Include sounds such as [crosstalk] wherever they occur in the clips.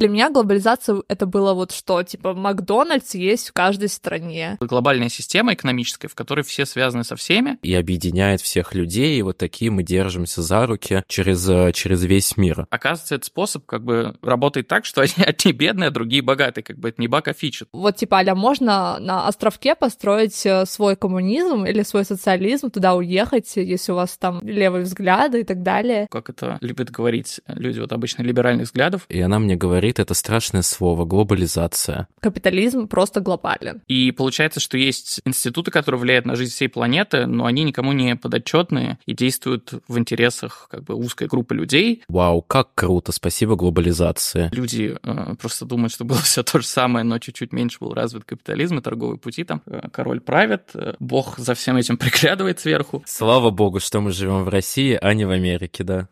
Для меня глобализация — это было вот что, типа, Макдональдс есть в каждой стране. Глобальная система экономическая, в которой все связаны со всеми. И объединяет всех людей, и вот такие мы держимся за руки через, э, через весь мир. Оказывается, этот способ как бы работает так, что [laughs] одни бедные, а другие богатые. Как бы это не баг, а фича. Вот типа, аля, можно на островке построить э, свой коммунизм или свой социализм, туда уехать, если у вас там левые взгляды и так далее. Как это любят говорить люди вот обычно либеральных взглядов. И она мне говорит это страшное слово — глобализация. Капитализм просто глобален. И получается, что есть институты, которые влияют на жизнь всей планеты, но они никому не подотчетные и действуют в интересах как бы узкой группы людей. Вау, как круто, спасибо глобализации. Люди э, просто думают, что было [laughs] все то же самое, но чуть-чуть меньше был развит капитализм и торговые пути. Там э, король правит, э, бог за всем этим [laughs] приглядывает сверху. Слава богу, что мы живем в России, а не в Америке, да.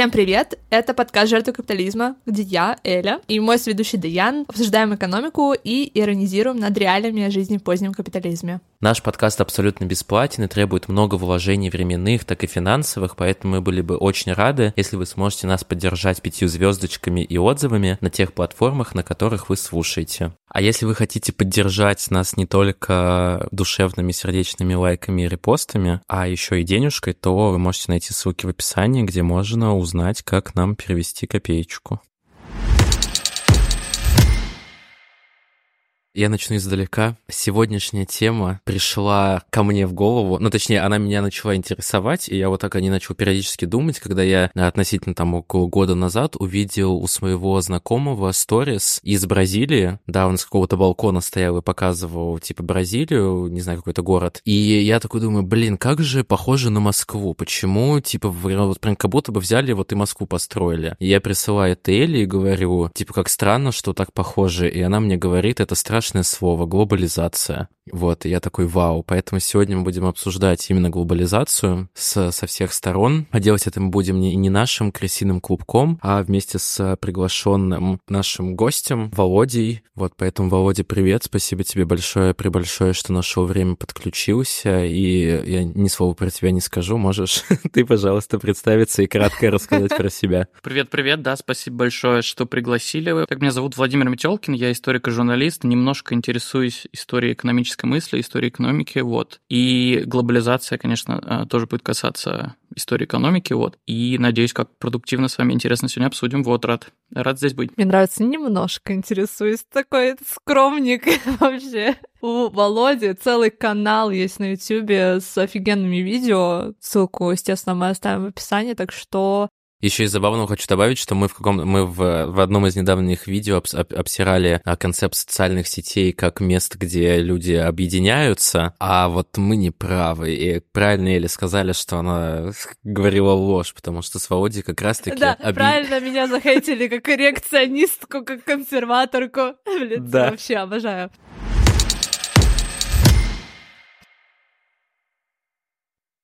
Всем привет! Это подкаст «Жертвы капитализма», где я, Эля, и мой сведущий Даян обсуждаем экономику и иронизируем над реалиями жизни в позднем капитализме. Наш подкаст абсолютно бесплатен и требует много вложений временных, так и финансовых, поэтому мы были бы очень рады, если вы сможете нас поддержать пятью звездочками и отзывами на тех платформах, на которых вы слушаете. А если вы хотите поддержать нас не только душевными сердечными лайками и репостами, а еще и денежкой, то вы можете найти ссылки в описании, где можно узнать, как нам перевести копеечку. Я начну издалека. Сегодняшняя тема пришла ко мне в голову, ну, точнее, она меня начала интересовать, и я вот так о ней начал периодически думать, когда я относительно там около года назад увидел у своего знакомого сторис из Бразилии. Да, он с какого-то балкона стоял и показывал, типа, Бразилию, не знаю, какой-то город. И я такой думаю, блин, как же похоже на Москву. Почему, типа, вот прям как будто бы взяли вот и Москву построили. И я присылаю это Элли и говорю, типа, как странно, что так похоже. И она мне говорит, это страшно страшное слово — глобализация. Вот, и я такой, вау. Поэтому сегодня мы будем обсуждать именно глобализацию с, со всех сторон. А делать это мы будем не, не нашим крысиным клубком, а вместе с приглашенным нашим гостем Володей. Вот, поэтому, Володя, привет. Спасибо тебе большое, прибольшое, что нашел время, подключился. И я ни слова про тебя не скажу. Можешь [laughs] ты, пожалуйста, представиться и кратко рассказать про себя. Привет-привет, да, спасибо большое, что пригласили. Так, меня зовут Владимир Метелкин, я историк и журналист. Немножко интересуюсь историей экономической мысли, истории экономики, вот. И глобализация, конечно, а, тоже будет касаться истории экономики, вот. И надеюсь, как продуктивно с вами интересно сегодня обсудим, вот, рад. Рад здесь быть. Мне нравится немножко интересуюсь, такой скромник [laughs] вообще. У Володи целый канал есть на Ютубе с офигенными видео. Ссылку, естественно, мы оставим в описании, так что еще из забавного хочу добавить, что мы в каком мы в, в одном из недавних видео обс, об, обсирали а, концепт социальных сетей как место, где люди объединяются, а вот мы не правы. И правильно Эли сказали, что она [laughs] говорила ложь, потому что с Володей как раз-таки... Да, объ... правильно меня захотели как коррекционистку, как консерваторку. [laughs] Блин, да. вообще обожаю.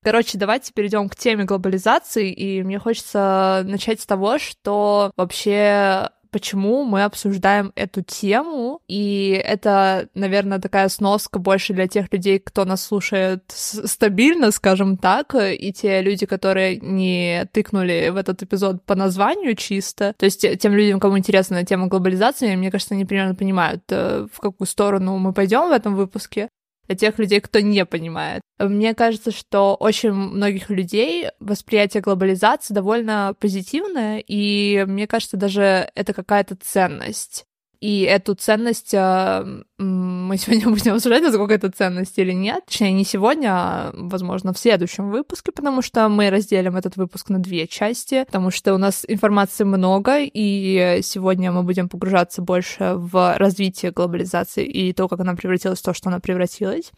Короче, давайте перейдем к теме глобализации, и мне хочется начать с того, что вообще почему мы обсуждаем эту тему, и это, наверное, такая сноска больше для тех людей, кто нас слушает стабильно, скажем так, и те люди, которые не тыкнули в этот эпизод по названию чисто, то есть тем людям, кому интересна тема глобализации, мне кажется, они примерно понимают, э, в какую сторону мы пойдем в этом выпуске для тех людей, кто не понимает. Мне кажется, что очень многих людей восприятие глобализации довольно позитивное, и мне кажется, даже это какая-то ценность. И эту ценность э, мы сегодня [laughs] будем обсуждать, насколько это ценность или нет. Точнее, не сегодня, а, возможно, в следующем выпуске, потому что мы разделим этот выпуск на две части, потому что у нас информации много, и сегодня мы будем погружаться больше в развитие глобализации и то, как она превратилась в то, что она превратилась.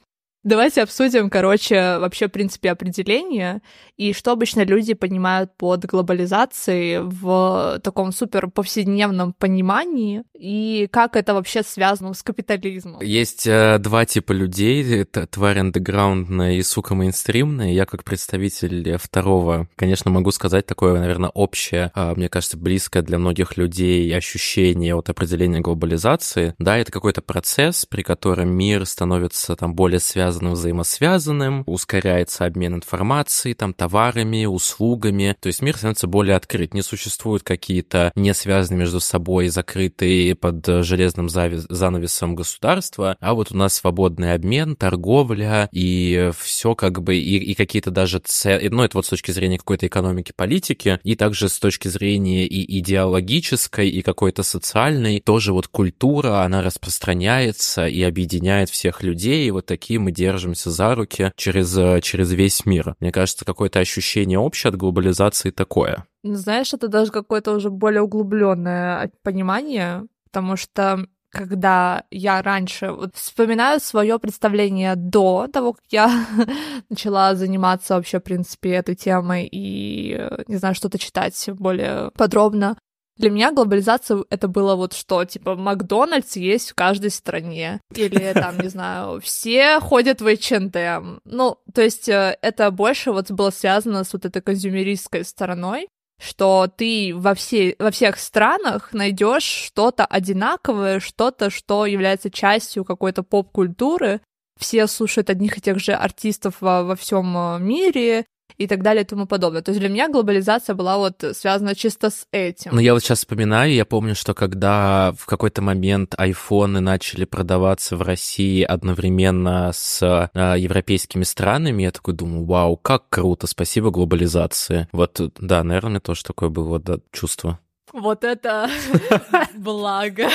Давайте обсудим, короче, вообще, в принципе, определение и что обычно люди понимают под глобализацией в таком супер повседневном понимании и как это вообще связано с капитализмом. Есть э, два типа людей, это тварь андеграундная и сука мейнстримная. Я как представитель второго, конечно, могу сказать такое, наверное, общее, э, мне кажется, близкое для многих людей ощущение от определения глобализации. Да, это какой-то процесс, при котором мир становится там более связан взаимосвязанным взаимосвязанным, ускоряется обмен информацией, там, товарами, услугами, то есть мир становится более открыт, не существуют какие-то не связанные между собой закрытые под железным занавесом государства, а вот у нас свободный обмен, торговля и все как бы, и, и какие-то даже, цели, ну, это вот с точки зрения какой-то экономики, политики, и также с точки зрения и идеологической, и какой-то социальной, тоже вот культура, она распространяется и объединяет всех людей, и вот такие мы держимся за руки через, через весь мир. Мне кажется, какое-то ощущение общее от глобализации такое. Ну, знаешь, это даже какое-то уже более углубленное понимание, потому что когда я раньше вот вспоминаю свое представление до того, как я [laughs] начала заниматься вообще, в принципе, этой темой и, не знаю, что-то читать более подробно. Для меня глобализация — это было вот что, типа, Макдональдс есть в каждой стране. Или, [laughs] там, не знаю, все ходят в H&M. Ну, то есть э, это больше вот было связано с вот этой консюмеристской стороной что ты во, все, во всех странах найдешь что-то одинаковое, что-то, что является частью какой-то поп-культуры. Все слушают одних и тех же артистов во, во всем э, мире, и так далее и тому подобное. То есть для меня глобализация была вот связана чисто с этим. Ну, я вот сейчас вспоминаю, я помню, что когда в какой-то момент айфоны начали продаваться в России одновременно с э, европейскими странами, я такой думаю, вау, как круто, спасибо глобализации. Вот, да, наверное, мне тоже такое было да, чувство. Вот это [laughs] благо.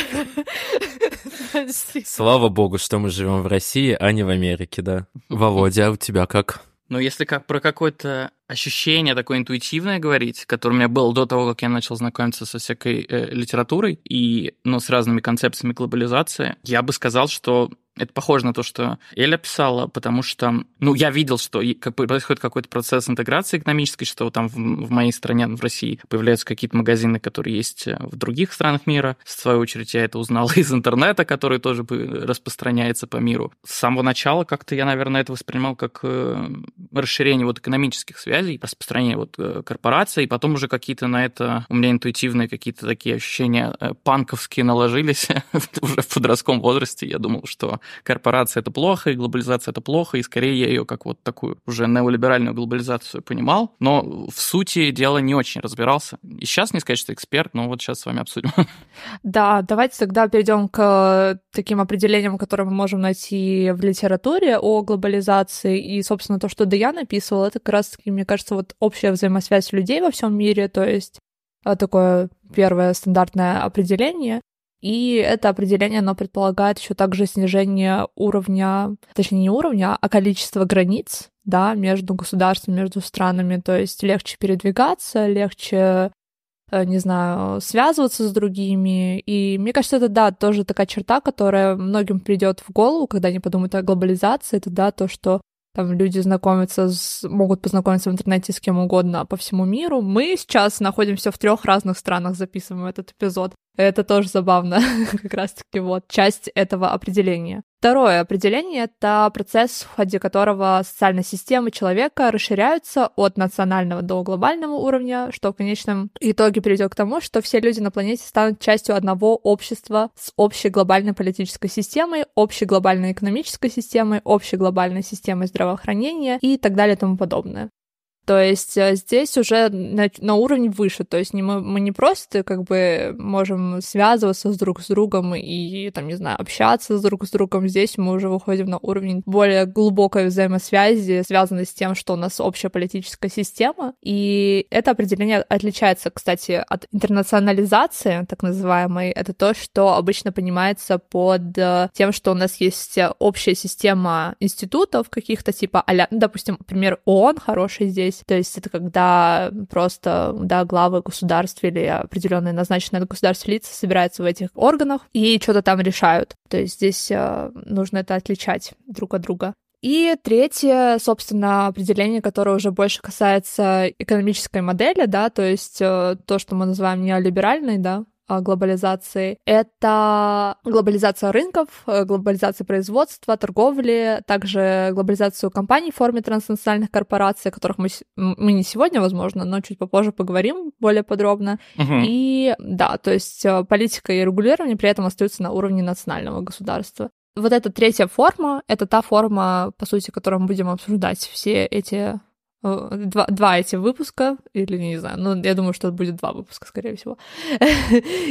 Слава богу, что мы живем в России, а не в Америке, да. Володя, а у тебя как? Но если как про какое-то ощущение такое интуитивное говорить, которое у меня было до того, как я начал знакомиться со всякой э, литературой и, ну, с разными концепциями глобализации, я бы сказал, что это похоже на то, что Эля писала, потому что, ну, я видел, что происходит какой-то процесс интеграции экономической, что там в, в моей стране, в России, появляются какие-то магазины, которые есть э, в других странах мира. В свою очередь, я это узнал [laughs] из интернета, который тоже распространяется по миру. С самого начала как-то я, наверное, это воспринимал как э, расширение вот экономических связей, распространение вот э, корпораций, и потом уже какие-то на это у меня интуитивные какие-то такие ощущения панковские наложились [laughs] уже в подростковом возрасте. Я думал, что корпорация это плохо, и глобализация это плохо, и скорее я ее как вот такую уже неолиберальную глобализацию понимал, но в сути дела не очень разбирался. И сейчас не сказать, что эксперт, но вот сейчас с вами обсудим. Да, давайте тогда перейдем к таким определениям, которые мы можем найти в литературе о глобализации. И, собственно, то, что Даян написывал, это как раз-таки, мне кажется, вот общая взаимосвязь людей во всем мире, то есть а, такое первое стандартное определение. И это определение, оно предполагает еще также снижение уровня, точнее не уровня, а количества границ, да, между государствами, между странами. То есть легче передвигаться, легче э, не знаю, связываться с другими. И мне кажется, это, да, тоже такая черта, которая многим придет в голову, когда они подумают о глобализации. Это, да, то, что там люди знакомятся с, могут познакомиться в интернете с кем угодно по всему миру. Мы сейчас находимся в трех разных странах, записываем этот эпизод. Это тоже забавно, [laughs] как раз-таки вот часть этого определения. Второе определение — это процесс, в ходе которого социальные системы человека расширяются от национального до глобального уровня, что в конечном итоге приведет к тому, что все люди на планете станут частью одного общества с общей глобальной политической системой, общей глобальной экономической системой, общей глобальной системой здравоохранения и так далее и тому подобное. То есть э, здесь уже на, на уровень выше, то есть не, мы, мы не просто как бы можем связываться с друг с другом и, там, не знаю, общаться с друг с другом, здесь мы уже выходим на уровень более глубокой взаимосвязи, связанной с тем, что у нас общая политическая система, и это определение отличается, кстати, от интернационализации, так называемой, это то, что обычно понимается под э, тем, что у нас есть общая система институтов каких-то, типа, а ну, допустим, например, ООН хороший здесь, здесь. То есть это когда просто, да, главы государств или определенные назначенные на государство лица собираются в этих органах и что-то там решают. То есть здесь э, нужно это отличать друг от друга. И третье, собственно, определение, которое уже больше касается экономической модели, да, то есть э, то, что мы называем неолиберальной, да, глобализации. Это глобализация рынков, э, глобализация производства, торговли, также глобализацию компаний в форме транснациональных корпораций, о которых мы, мы не сегодня, возможно, но чуть попозже поговорим более подробно. Угу. И да, то есть э, политика и регулирование при этом остаются на уровне национального государства. Вот эта третья форма — это та форма, по сути, которую мы будем обсуждать все эти два, два эти выпуска, или не знаю, ну, я думаю, что будет два выпуска, скорее всего. [laughs]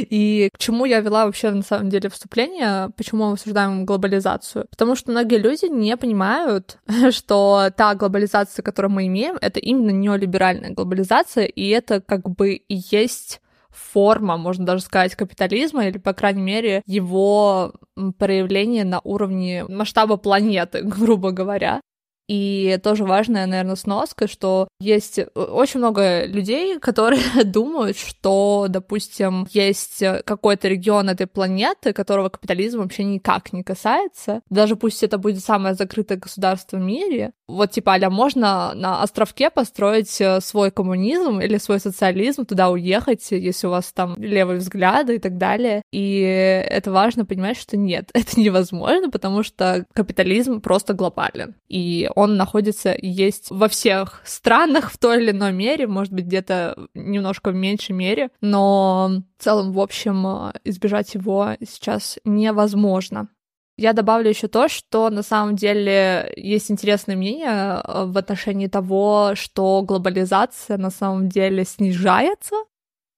И к чему я вела вообще, на самом деле, вступление, почему мы обсуждаем глобализацию? Потому что многие люди не понимают, [laughs] что та глобализация, которую мы имеем, это именно неолиберальная глобализация, и это как бы и есть форма, можно даже сказать, капитализма, или, по крайней мере, его проявление на уровне масштаба планеты, [laughs] грубо говоря. И тоже важная, наверное, сноска, что есть э, очень много людей, [laughs] которые [laughs] думают, что, допустим, есть какой-то регион этой планеты, которого капитализм вообще никак не касается. Даже пусть это будет самое закрытое государство в мире. Вот типа, аля, можно на островке построить э, свой коммунизм или свой социализм, туда уехать, если у вас там левые взгляды и так далее. И это важно понимать, что нет, [laughs] это невозможно, потому что капитализм просто глобален. И он находится есть во всех странах в той или иной мере, может быть, где-то немножко в меньшей мере, но в целом, в общем, избежать его сейчас невозможно. Я добавлю еще то, что на самом деле есть интересное мнение э, в отношении того, что глобализация на самом деле снижается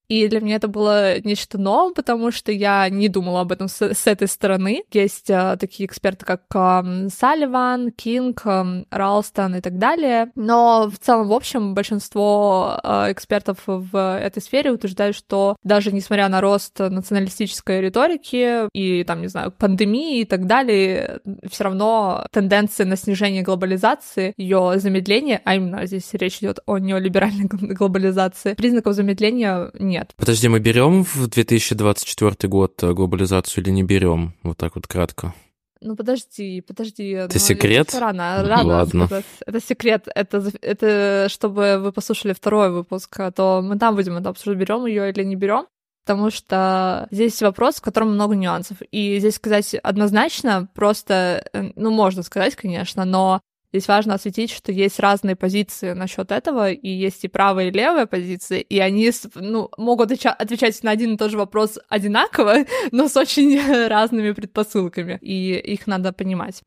и для меня это было нечто новое, потому что я не думала об этом с, с этой стороны. Есть а, такие эксперты, как а, Салливан, Кинг, а, Ралстон и так далее. Но в целом, в общем, большинство а, экспертов в этой сфере утверждают, что даже несмотря на рост националистической риторики и, там, не знаю, пандемии и так далее, все равно тенденция на снижение глобализации, ее замедление, а именно здесь речь идет о неолиберальной [laughs] глобализации, признаков замедления нет нет. Подожди, мы берем в 2024 год э, глобализацию или не берем? Вот так вот кратко. Ну подожди, подожди. Это ну, секрет? Рано, рано Ладно. Сказать. Это секрет. Это, это чтобы вы послушали второй выпуск, а то мы там будем это обсуждать, берем ее или не берем. Потому что здесь вопрос, в котором много нюансов. И здесь сказать однозначно просто, э, ну, можно сказать, конечно, но Здесь важно осветить, что есть разные позиции насчет этого, и есть и правая, и левая позиции, и они ну, могут отвечать на один и тот же вопрос одинаково, [laughs] но с очень [laughs] разными предпосылками, и их надо понимать.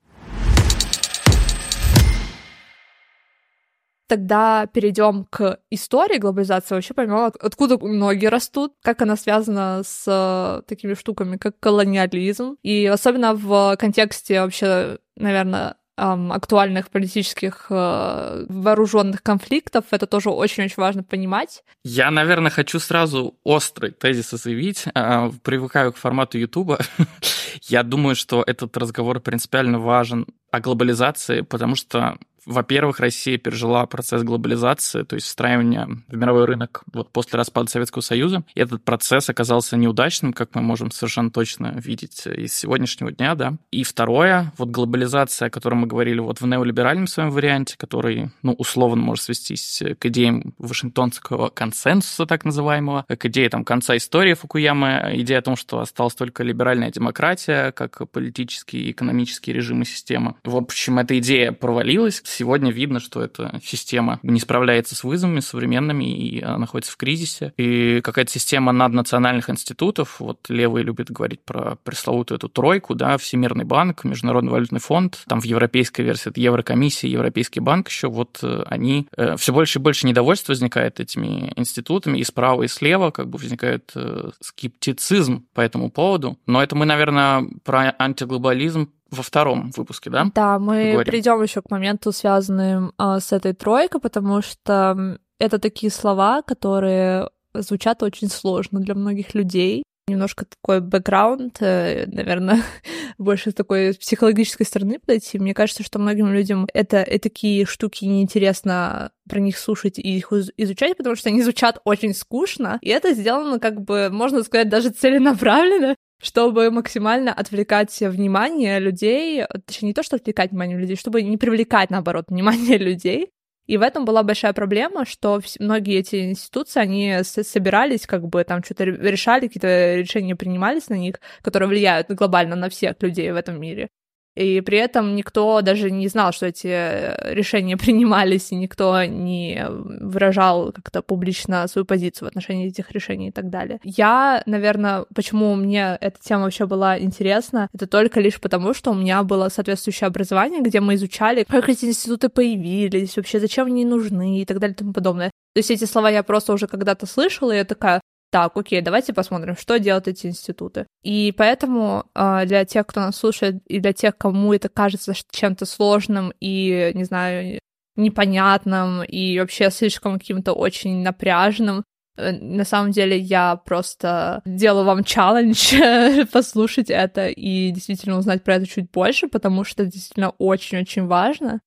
Тогда перейдем к истории глобализации, вообще поймем, откуда ноги растут, как она связана с такими штуками, как колониализм, и особенно в контексте вообще, наверное, актуальных политических э, вооруженных конфликтов. Это тоже очень-очень важно понимать. Я, наверное, хочу сразу острый тезис заявить. Э, привыкаю к формату Ютуба. [laughs] Я думаю, что этот разговор принципиально важен о глобализации, потому что во-первых, Россия пережила процесс глобализации, то есть встраивания в мировой рынок вот после распада Советского Союза. И этот процесс оказался неудачным, как мы можем совершенно точно видеть из сегодняшнего дня, да. И второе, вот глобализация, о которой мы говорили вот в неолиберальном своем варианте, который, ну, условно может свестись к идеям Вашингтонского консенсуса, так называемого, к идее там конца истории Фукуямы, идея о том, что осталась только либеральная демократия, как политические и экономические режимы системы. В общем, эта идея провалилась, Сегодня видно, что эта система не справляется с вызовами современными и она находится в кризисе. И какая-то система наднациональных институтов, вот левые любят говорить про пресловутую эту тройку, да, Всемирный банк, Международный валютный фонд, там в европейской версии это Еврокомиссия, Европейский банк еще, вот э, они э, все больше и больше недовольства возникает этими институтами, и справа, и слева как бы возникает э, скептицизм по этому поводу. Но это мы, наверное, про антиглобализм во втором выпуске, да? Да, мы придем еще к моменту, связанным а, с этой тройкой, потому что это такие слова, которые звучат очень сложно для многих людей. Немножко такой бэкграунд, э, наверное, [laughs] больше с такой психологической стороны подойти. Мне кажется, что многим людям это, это такие штуки неинтересно про них слушать и их изучать, потому что они звучат очень скучно. И это сделано, как бы, можно сказать, даже целенаправленно, чтобы максимально отвлекать внимание людей, точнее, не то, что отвлекать внимание людей, чтобы не привлекать, наоборот, внимание [laughs] людей. И в этом была большая проблема, что многие эти институции, они собирались, как бы там что-то решали, какие-то решения принимались на них, которые влияют глобально на всех людей в этом мире. И при этом никто даже не знал, что эти э, решения [laughs] принимались, и никто не выражал как-то публично свою позицию в отношении этих решений и так далее. Я, наверное, почему мне эта тема вообще была интересна, это только лишь потому, что у меня было соответствующее образование, где мы изучали, как эти институты появились, вообще зачем они нужны и так далее и тому подобное. То есть эти слова я просто уже когда-то слышала, и я такая, так, окей, давайте посмотрим, что делают эти институты. И поэтому э, для тех, кто нас слушает, и для тех, кому это кажется чем-то сложным и, не знаю, непонятным и вообще слишком каким-то очень напряженным, э, на самом деле я просто делаю вам челлендж [laughs] послушать это и действительно узнать про это чуть больше, потому что это действительно очень-очень важно.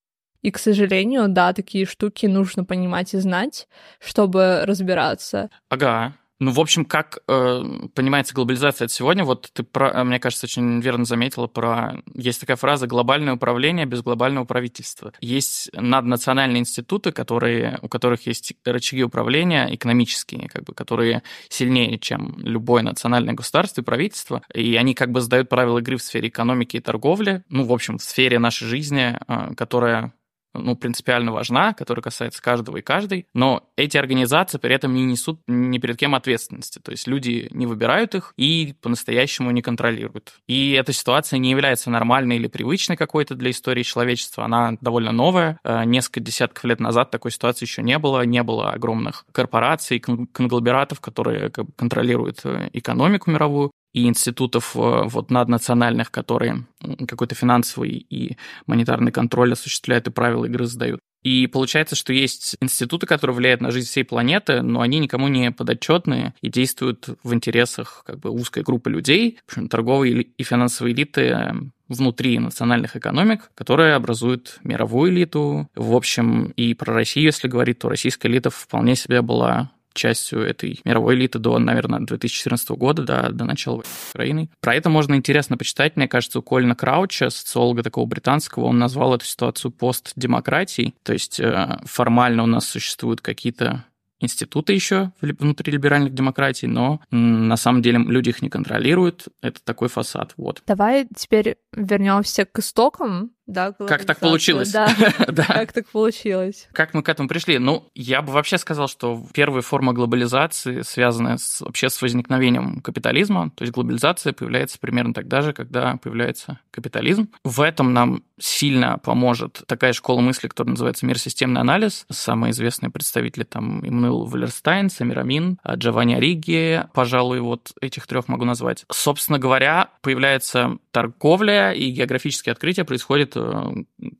И, к сожалению, да, такие штуки нужно понимать и знать, чтобы разбираться. Ага, ну, в общем, как э, понимается глобализация от сегодня, вот ты, про, э, мне кажется, очень верно заметила про... Есть такая фраза «глобальное управление без глобального правительства». Есть наднациональные институты, которые, у которых есть рычаги управления экономические, как бы, которые сильнее, чем любое национальное государство и правительство, и они как бы задают правила игры в сфере экономики и торговли, ну, в общем, в сфере нашей жизни, э, которая ну, принципиально важна, которая касается каждого и каждой, но эти организации при этом не несут ни перед кем ответственности. То есть люди не выбирают их и по-настоящему не контролируют. И эта ситуация не является нормальной или привычной какой-то для истории человечества. Она довольно новая. Э, несколько десятков лет назад такой ситуации еще не было. Не было огромных корпораций, конгломератов, которые контролируют э, экономику мировую и институтов э, вот наднациональных, которые какой-то финансовый и монетарный контроль осуществляют и правила игры задают. И получается, что есть институты, которые влияют на жизнь всей планеты, но они никому не подотчетные и действуют в интересах как бы узкой группы людей, причем торговые и финансовые элиты э, внутри национальных экономик, которые образуют мировую элиту. В общем, и про Россию, если говорить, то российская элита вполне себе была частью этой мировой элиты до, наверное, 2014 года, до, до начала Украины. Про это можно интересно почитать. Мне кажется, у Колина Крауча, социолога такого британского, он назвал эту ситуацию постдемократией. То есть э, формально у нас существуют какие-то институты еще внутри либеральных демократий, но на самом деле люди их не контролируют. Это такой фасад. Вот. Давай теперь вернемся к истокам да, как так получилось? Да, [laughs] да. Как так получилось? Как мы к этому пришли? Ну, я бы вообще сказал, что первая форма глобализации, связанная с, вообще с возникновением капитализма, то есть глобализация появляется примерно тогда же, когда появляется капитализм. В этом нам сильно поможет такая школа мысли, которая называется мир-системный анализ. Самые известные представители там Иммануил Валерстайн, Самирамин, Джованни Ориги, пожалуй, вот этих трех могу назвать. Собственно говоря, появляется торговля и географические открытия происходят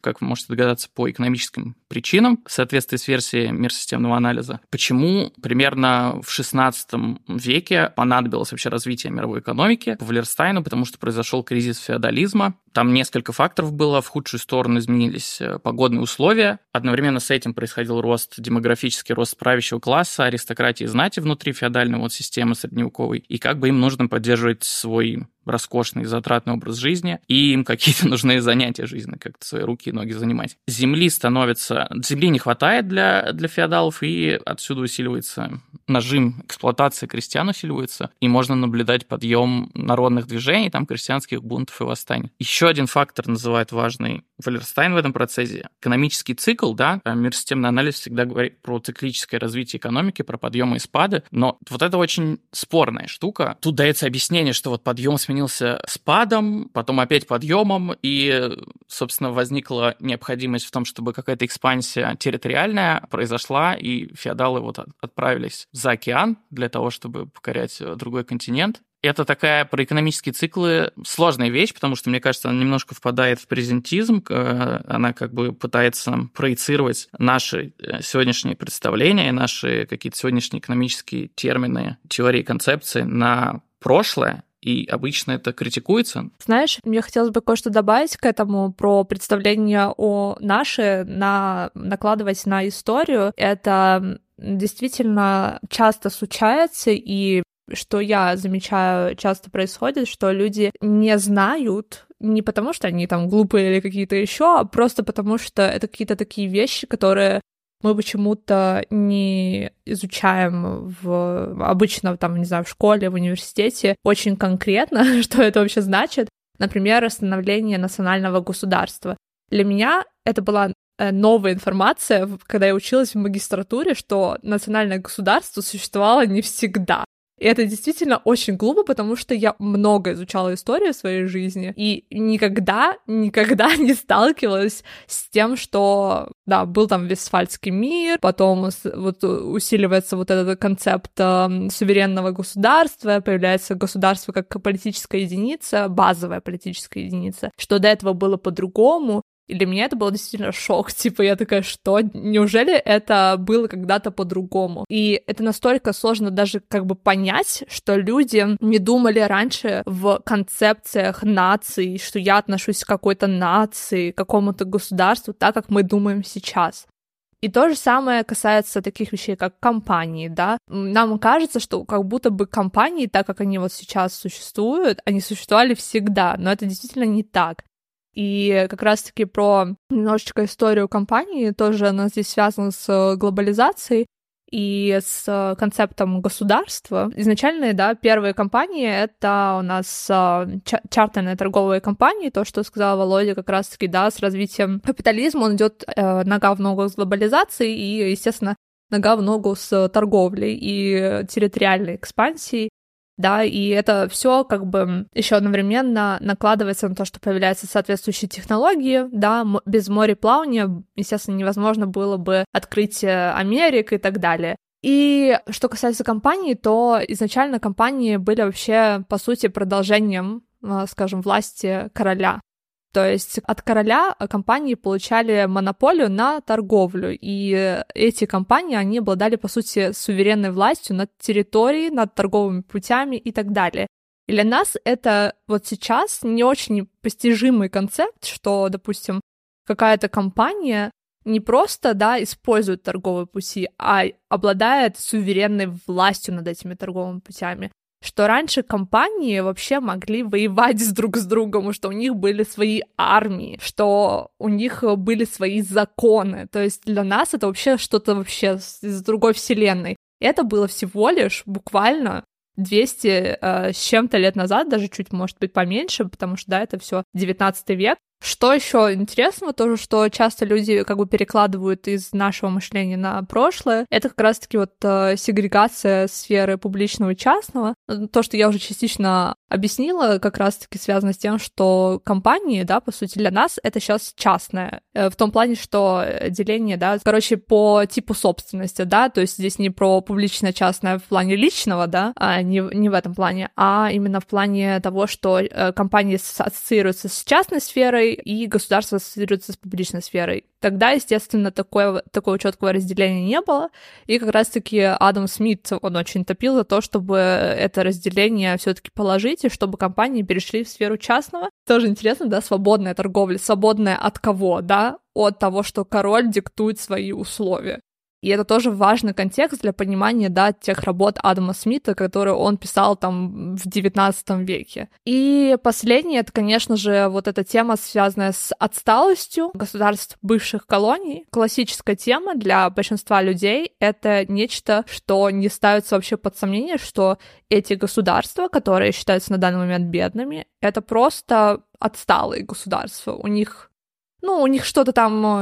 как вы можете догадаться, по экономическим причинам в соответствии с версией мир анализа. Почему примерно в XVI веке понадобилось вообще развитие мировой экономики Валерстайну? Потому что произошел кризис феодализма, там несколько факторов было. В худшую сторону изменились э, погодные условия. Одновременно с этим происходил рост, демографический рост правящего класса, аристократии и знати внутри феодальной вот системы средневековой. И как бы им нужно поддерживать свой роскошный, затратный образ жизни, и им какие-то [laughs] нужны занятия жизни, как-то свои руки и ноги занимать. Земли становится... Земли не хватает для, для феодалов, и отсюда усиливается нажим эксплуатации крестьян усиливается, и можно наблюдать подъем народных движений, там крестьянских бунтов и восстаний. Еще еще один фактор называет важный Валерстайн в этом процессе. Экономический цикл, да, мир-системный анализ всегда говорит про циклическое развитие экономики, про подъемы и спады, но вот это очень спорная штука. Тут дается объяснение, что вот подъем сменился спадом, потом опять подъемом, и, собственно, возникла необходимость в том, чтобы какая-то экспансия территориальная произошла, и феодалы вот отправились за океан для того, чтобы покорять другой континент. Это такая про экономические циклы сложная вещь, потому что, мне кажется, она немножко впадает в презентизм, она как бы пытается проецировать наши э, сегодняшние представления, наши какие-то сегодняшние экономические термины, теории, концепции на прошлое, и обычно это критикуется. Знаешь, мне хотелось бы кое-что добавить к этому про представление о наше, на, накладывать на историю. Это действительно часто случается, и что я замечаю часто происходит, что люди не знают не потому, что они там глупые или какие-то еще, а просто потому, что это какие-то такие вещи, которые мы почему-то не изучаем в обычно там, не знаю, в школе, в университете очень конкретно, [laughs] что это вообще значит. например, становление национального государства. Для меня это была э, новая информация, когда я училась в магистратуре, что национальное государство существовало не всегда. И это действительно очень глупо, потому что я много изучала историю в своей жизни и никогда, никогда [laughs] не сталкивалась с тем, что, да, был там Вестфальский мир, потом вот усиливается вот этот концепт э, суверенного государства, появляется государство как политическая единица, базовая политическая единица, что до этого было по-другому, и для меня это был действительно шок. [laughs] Типа, я такая, что? Неужели это было когда-то по-другому? И это настолько сложно даже как бы понять, что люди не думали раньше в концепциях наций, что я отношусь к какой-то нации, к какому-то государству, так как мы думаем сейчас. И то же самое касается таких вещей, как компании, да. Нам кажется, что как будто бы компании, так как они вот сейчас существуют, они существовали всегда, но это действительно не так. И как раз-таки про немножечко историю компании, тоже она здесь связана с глобализацией и с концептом государства. Изначально, да, первые компании — это у нас а, чартерные торговые компании, то, что сказала Володя, как раз-таки, да, с развитием капитализма он идет э, нога в ногу с глобализацией и, естественно, нога в ногу с торговлей и территориальной экспансией да, и это все как бы еще одновременно накладывается на то, что появляются соответствующие технологии, да, без мореплавания, естественно, невозможно было бы открытие Америк и так далее. И что касается компаний, то изначально компании были вообще, по сути, продолжением, а, скажем, власти короля. То есть от короля компании получали монополию на торговлю, и эти компании, они обладали, по сути, суверенной властью над территорией, над торговыми путями и так далее. И для нас это вот сейчас не очень постижимый концепт, что, допустим, какая-то компания не просто, да, использует торговые пути, а обладает суверенной властью над этими торговыми путями что раньше компании вообще могли воевать с друг с другом, что у них были свои армии, что у них были свои законы. То есть для нас это вообще что-то вообще из другой вселенной. Это было всего лишь буквально 200 э, с чем-то лет назад, даже чуть, может быть, поменьше, потому что, да, это все 19 век. Что еще интересно, тоже, что часто люди как бы перекладывают из нашего мышления на прошлое, это как раз-таки вот э, сегрегация сферы публичного и частного. То, что я уже частично объяснила, как раз-таки связано с тем, что компании, да, по сути, для нас это сейчас частное. Э, в том плане, что деление, да, короче, по типу собственности, да, то есть здесь не про публично-частное в плане личного, да, а не, не в этом плане, а именно в плане того, что э, компании ассоциируются с частной сферой, и государство ассоциируется с публичной сферой. Тогда, естественно, такое, такого четкого разделения не было, и как раз-таки Адам Смит, он очень топил за то, чтобы это разделение все таки положить, и чтобы компании перешли в сферу частного. Тоже интересно, да, свободная торговля, свободная от кого, да? От того, что король диктует свои условия. И это тоже важный контекст для понимания, да, тех работ Адама Смита, которые он писал там в XIX веке. И последнее, это, конечно же, вот эта тема, связанная с отсталостью государств бывших колоний. Классическая тема для большинства людей — это нечто, что не ставится вообще под сомнение, что эти государства, которые считаются на данный момент бедными, это просто отсталые государства. У них ну, у них что-то там, э,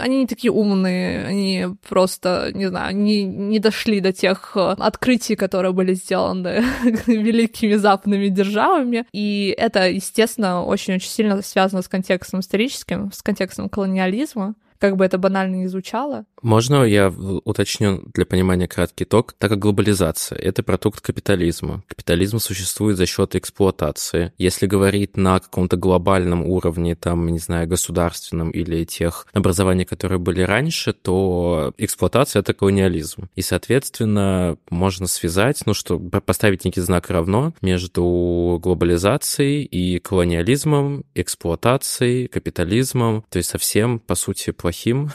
они не такие умные, они просто, не знаю, не, не дошли до тех э, открытий, которые были сделаны [laughs] великими западными державами. И это, естественно, очень-очень сильно связано с контекстом историческим, с контекстом колониализма как бы это банально не звучало. Можно я уточню для понимания краткий итог? Так как глобализация — это продукт капитализма. Капитализм существует за счет эксплуатации. Если говорить на каком-то глобальном уровне, там, не знаю, государственном или тех образований, которые были раньше, то эксплуатация — это колониализм. И, соответственно, можно связать, ну что, поставить некий знак равно между глобализацией и колониализмом, эксплуатацией, капитализмом, то есть совсем, по сути, плохим,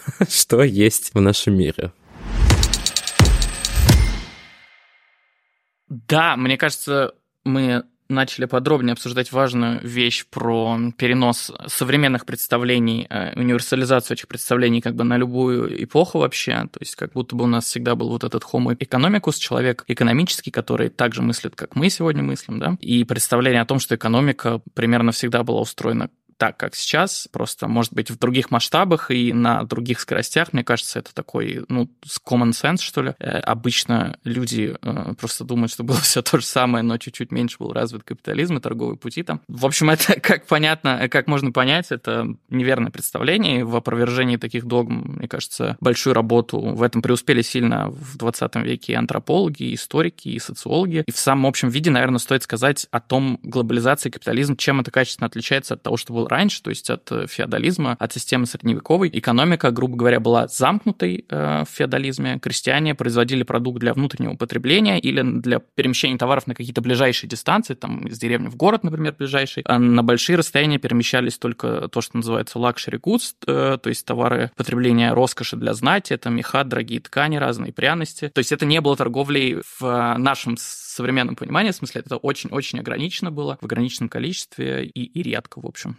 [laughs] что есть в нашем мире. Да, мне кажется, мы начали подробнее обсуждать важную вещь про перенос современных представлений, э, универсализацию этих представлений как бы на любую эпоху вообще. То есть как будто бы у нас всегда был вот этот homo economicus, человек экономический, который также мыслит, как мы сегодня мыслим, да, и представление о том, что экономика примерно всегда была устроена так, как сейчас, просто, может быть, в других масштабах и на других скоростях. Мне кажется, это такой, ну, common sense, что ли. Э, обычно люди э, просто думают, что было [laughs] все то же самое, но чуть-чуть меньше был развит капитализм и торговые пути там. В общем, [laughs] это, как понятно, как можно понять, это неверное представление. В опровержении таких догм, мне кажется, большую работу в этом преуспели сильно в 20 веке и антропологи, и историки, и социологи. И в самом общем виде, наверное, стоит сказать о том, глобализация и капитализм, чем это качественно отличается от того, что было раньше, то есть от э, феодализма, от системы средневековой. Экономика, грубо говоря, была замкнутой э, в феодализме. Крестьяне производили продукт для внутреннего потребления или для перемещения товаров на какие-то ближайшие дистанции, там из деревни в город, например, ближайший. А на большие расстояния перемещались только то, что называется luxury goods, э, то есть товары потребления роскоши для знати, это меха, дорогие ткани, разные пряности. То есть это не было торговлей в нашем современном понимании, в смысле, это очень-очень ограничено было, в ограниченном количестве и, и редко, в общем,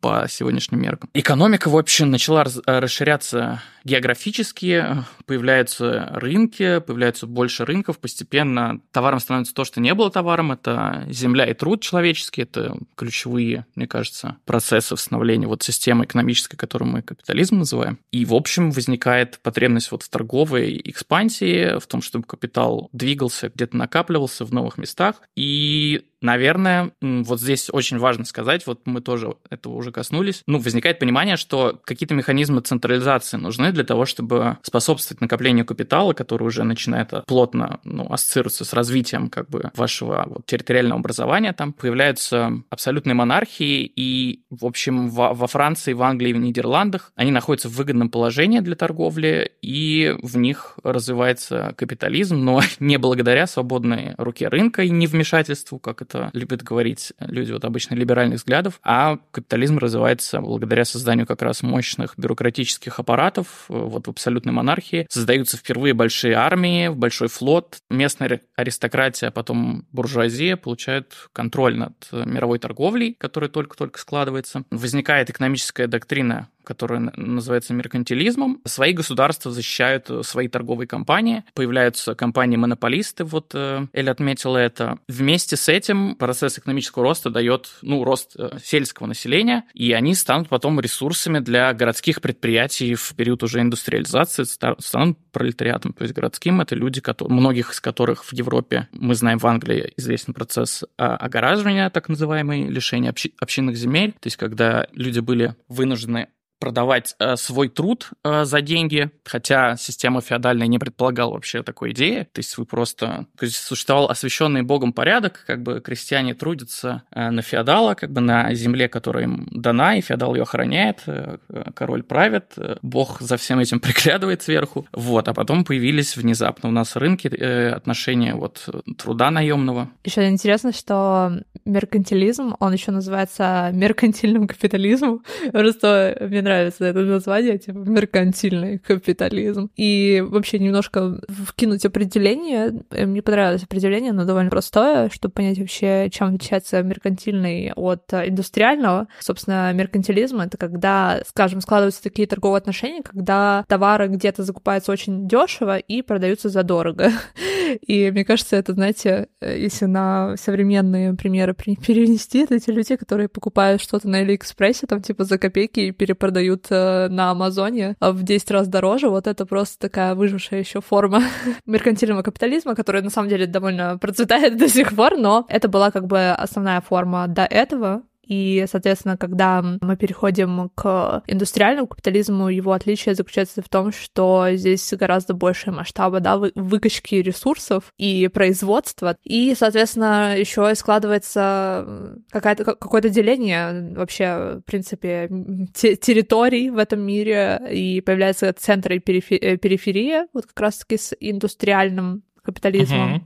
по сегодняшним меркам. Экономика, в общем, начала расширяться географически, появляются рынки, появляются больше рынков, постепенно товаром становится то, что не было товаром, это земля и труд человеческий, это ключевые, мне кажется, процессы становления вот системы экономической, которую мы капитализм называем. И, в общем, возникает потребность вот в торговой экспансии, в том, чтобы капитал двигался, где-то накапливался, адаптировался в новых местах. И Наверное, вот здесь очень важно сказать, вот мы тоже этого уже коснулись, ну, возникает понимание, что какие-то механизмы централизации нужны для того, чтобы способствовать накоплению капитала, который уже начинает плотно ну, ассоциироваться с развитием как бы вашего вот, территориального образования. Там появляются абсолютные монархии, и, в общем, во, во Франции, в Англии, в Нидерландах они находятся в выгодном положении для торговли, и в них развивается капитализм, но [laughs] не благодаря свободной руке рынка и невмешательству, как это это любят говорить люди вот обычно либеральных взглядов, а капитализм развивается благодаря созданию как раз мощных бюрократических аппаратов, вот в абсолютной монархии. Создаются впервые большие армии, большой флот, местная аристократия, а потом буржуазия получают контроль над мировой торговлей, которая только-только складывается. Возникает экономическая доктрина которая называется меркантилизмом. Свои государства защищают э, свои торговые компании, появляются компании-монополисты, вот э, Эль отметила это. Вместе с этим процесс экономического роста дает, ну, рост э, сельского населения, и они станут потом ресурсами для городских предприятий в период уже индустриализации, станут пролетариатом, то есть городским это люди, которые, многих из которых в Европе, мы знаем, в Англии известен процесс а, огораживания, так называемый, лишения общинных земель, то есть когда люди были вынуждены продавать э, свой труд э, за деньги, хотя система феодальная не предполагала вообще такой идеи. То есть вы просто... То есть существовал освященный богом порядок, как бы крестьяне трудятся э, на феодала, как бы на земле, которая им дана, и феодал ее охраняет, э, король правит, э, бог за всем этим [laughs] приглядывает сверху. Вот, а потом появились внезапно у нас рынки э, отношения вот труда наемного. Еще интересно, что меркантилизм, он еще называется меркантильным капитализмом. [laughs] Просто мне нравится нравится это название, типа меркантильный капитализм. И вообще немножко вкинуть определение. Э, мне понравилось определение, но довольно простое, чтобы понять вообще, чем отличается меркантильный от индустриального. Собственно, меркантилизм — это когда, скажем, складываются такие торговые отношения, когда товары где-то закупаются очень дешево и продаются задорого. [laughs] И мне кажется, это, знаете, э, если на современные примеры перенести, это те люди, которые покупают что-то на Алиэкспрессе, там типа за копейки и перепродают продают э, на Амазоне а в 10 раз дороже, вот это просто такая выжившая еще форма [laughs] меркантильного капитализма, которая на самом деле довольно процветает [laughs] до сих пор, но это была как бы основная форма до этого, и, соответственно, когда мы переходим к индустриальному капитализму, его отличие заключается в том, что здесь гораздо больше масштаба да, выкачки ресурсов и производства. И, соответственно, еще складывается какое-то, деление вообще, в принципе, территорий в этом мире, и появляются центры и периферия, вот как раз-таки с индустриальным капитализмом. Uh-huh.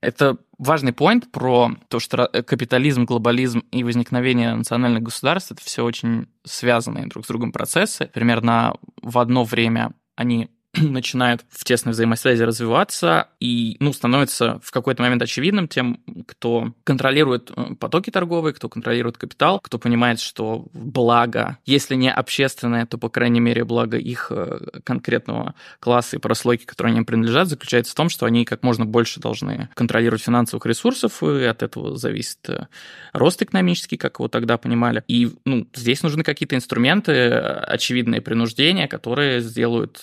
Это важный поинт про то, что капитализм, глобализм и возникновение национальных государств — это все очень связанные друг с другом процессы. Примерно в одно время они [clears throat] начинают в тесной взаимосвязи развиваться и, ну, становится в какой-то момент очевидным тем, кто контролирует э, потоки торговые, кто контролирует капитал, кто понимает, что благо, если не общественное, то, по крайней мере, благо их э, конкретного класса и прослойки, которые они принадлежат, заключается в том, что они как можно больше должны контролировать финансовых ресурсов, и от этого зависит э, рост экономический, как его тогда понимали. И, ну, здесь нужны какие-то инструменты, очевидные принуждения, которые сделают,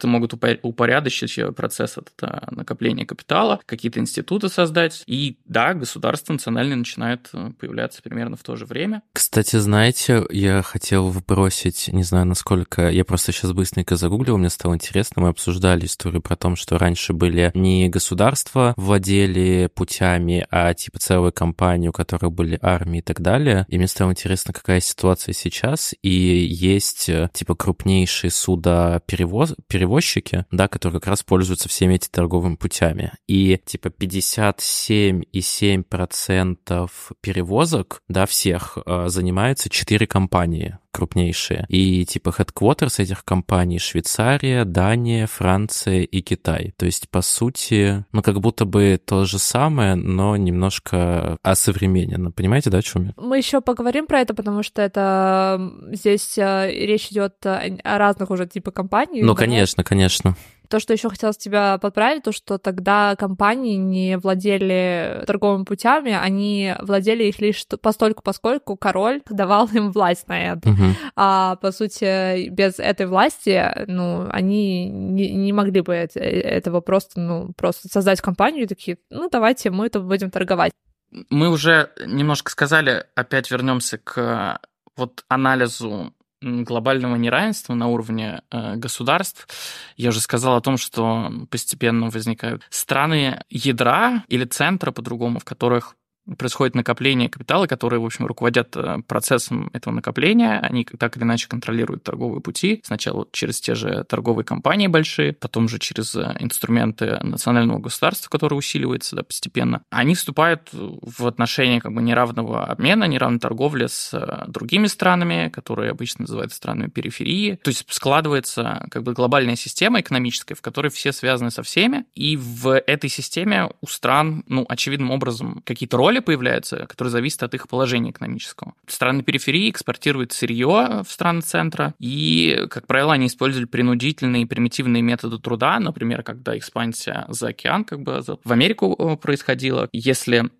как-то могут упорядочить процесс это накопления капитала, какие-то институты создать. И да, государство национальное начинает э, появляться примерно в то же время. Кстати, знаете, я хотел выбросить, не знаю, насколько... Я просто сейчас быстренько загуглил, мне стало интересно. Мы обсуждали историю про то, что раньше были не государства владели путями, а типа целые компании, у которых были армии и так далее. И мне стало интересно, какая ситуация сейчас. И есть э, типа крупнейшие судоперевоз... перевозчики, да, которые как раз пользуются всеми этими торговыми путями. И типа 57,7% перевозок, да, всех э, занимаются 4 компании крупнейшие. И типа хедквотерс этих компаний Швейцария, Дания, Франция и Китай. То есть, по сути, ну как будто бы то же самое, но немножко осовремененно. Понимаете, да, о чем я? Мы еще поговорим про это, потому что это здесь э, речь идет о разных уже типа компаний. Ну, да? конечно, конечно. То, что еще хотелось тебя подправить, то, что тогда компании не владели торговыми путями, они владели их лишь постольку, поскольку король [laughs] давал им власть на это. Угу. А по сути, без этой власти, ну, они не, не могли бы это, этого просто, ну, просто создать компанию и такие, ну, давайте мы это будем торговать. Мы уже немножко сказали, опять вернемся к вот анализу глобального неравенства на уровне э, государств. Я уже сказал о том, что постепенно возникают страны ядра или центра, по-другому, в которых происходит накопление капитала, которые, в общем, руководят э, процессом этого накопления. Они так или иначе контролируют торговые пути. Сначала через те же торговые компании большие, потом же через э, инструменты национального государства, которые усиливаются да, постепенно. Они вступают в отношения как бы неравного обмена, неравной торговли с э, другими странами, которые обычно называют странами периферии. То есть складывается как бы глобальная система экономическая, в которой все связаны со всеми, и в этой системе у стран, ну, очевидным образом, какие-то роли роли появляются, которые зависят от их положения экономического. Страны периферии экспортируют сырье в страны центра, и, как правило, они использовали принудительные и примитивные методы труда, например, когда экспансия за океан как бы в Америку э, происходила. Если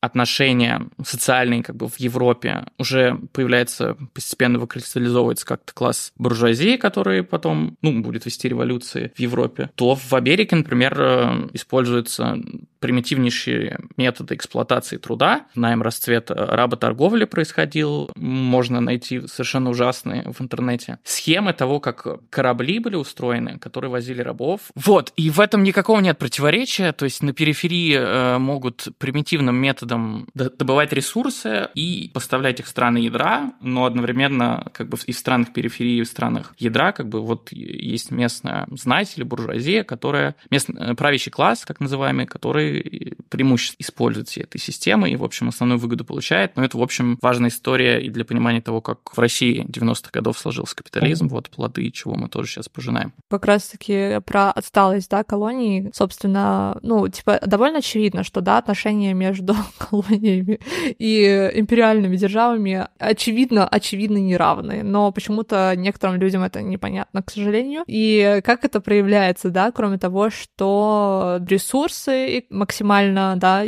отношения социальные как бы в Европе уже появляется, постепенно выкристаллизовывается как-то класс буржуазии, который потом, ну, будет вести революции в Европе, то в Америке, например, э, используется примитивнейшие методы эксплуатации труда. Найм расцвет работорговли происходил. Можно найти совершенно ужасные в интернете схемы того, как корабли были устроены, которые возили рабов. Вот, и в этом никакого нет противоречия. То есть на периферии э, могут примитивным методом добывать ресурсы и поставлять их в страны ядра, но одновременно как бы и в странах периферии, и в странах ядра как бы вот есть местная знать или буржуазия, которая, местный правящий класс, так называемый, который преимуществ использует все этой системы и, в общем, основную выгоду получает. Но это, в общем, важная история и для понимания того, как в России 90-х годов сложился капитализм, вот плоды, чего мы тоже сейчас пожинаем. Как раз-таки про отсталость, да, колоний, собственно, ну, типа, довольно очевидно, что, да, отношения между [laughs] колониями и империальными державами очевидно, очевидно неравные, но почему-то некоторым людям это непонятно, к сожалению. И как это проявляется, да, кроме того, что ресурсы максимально, да,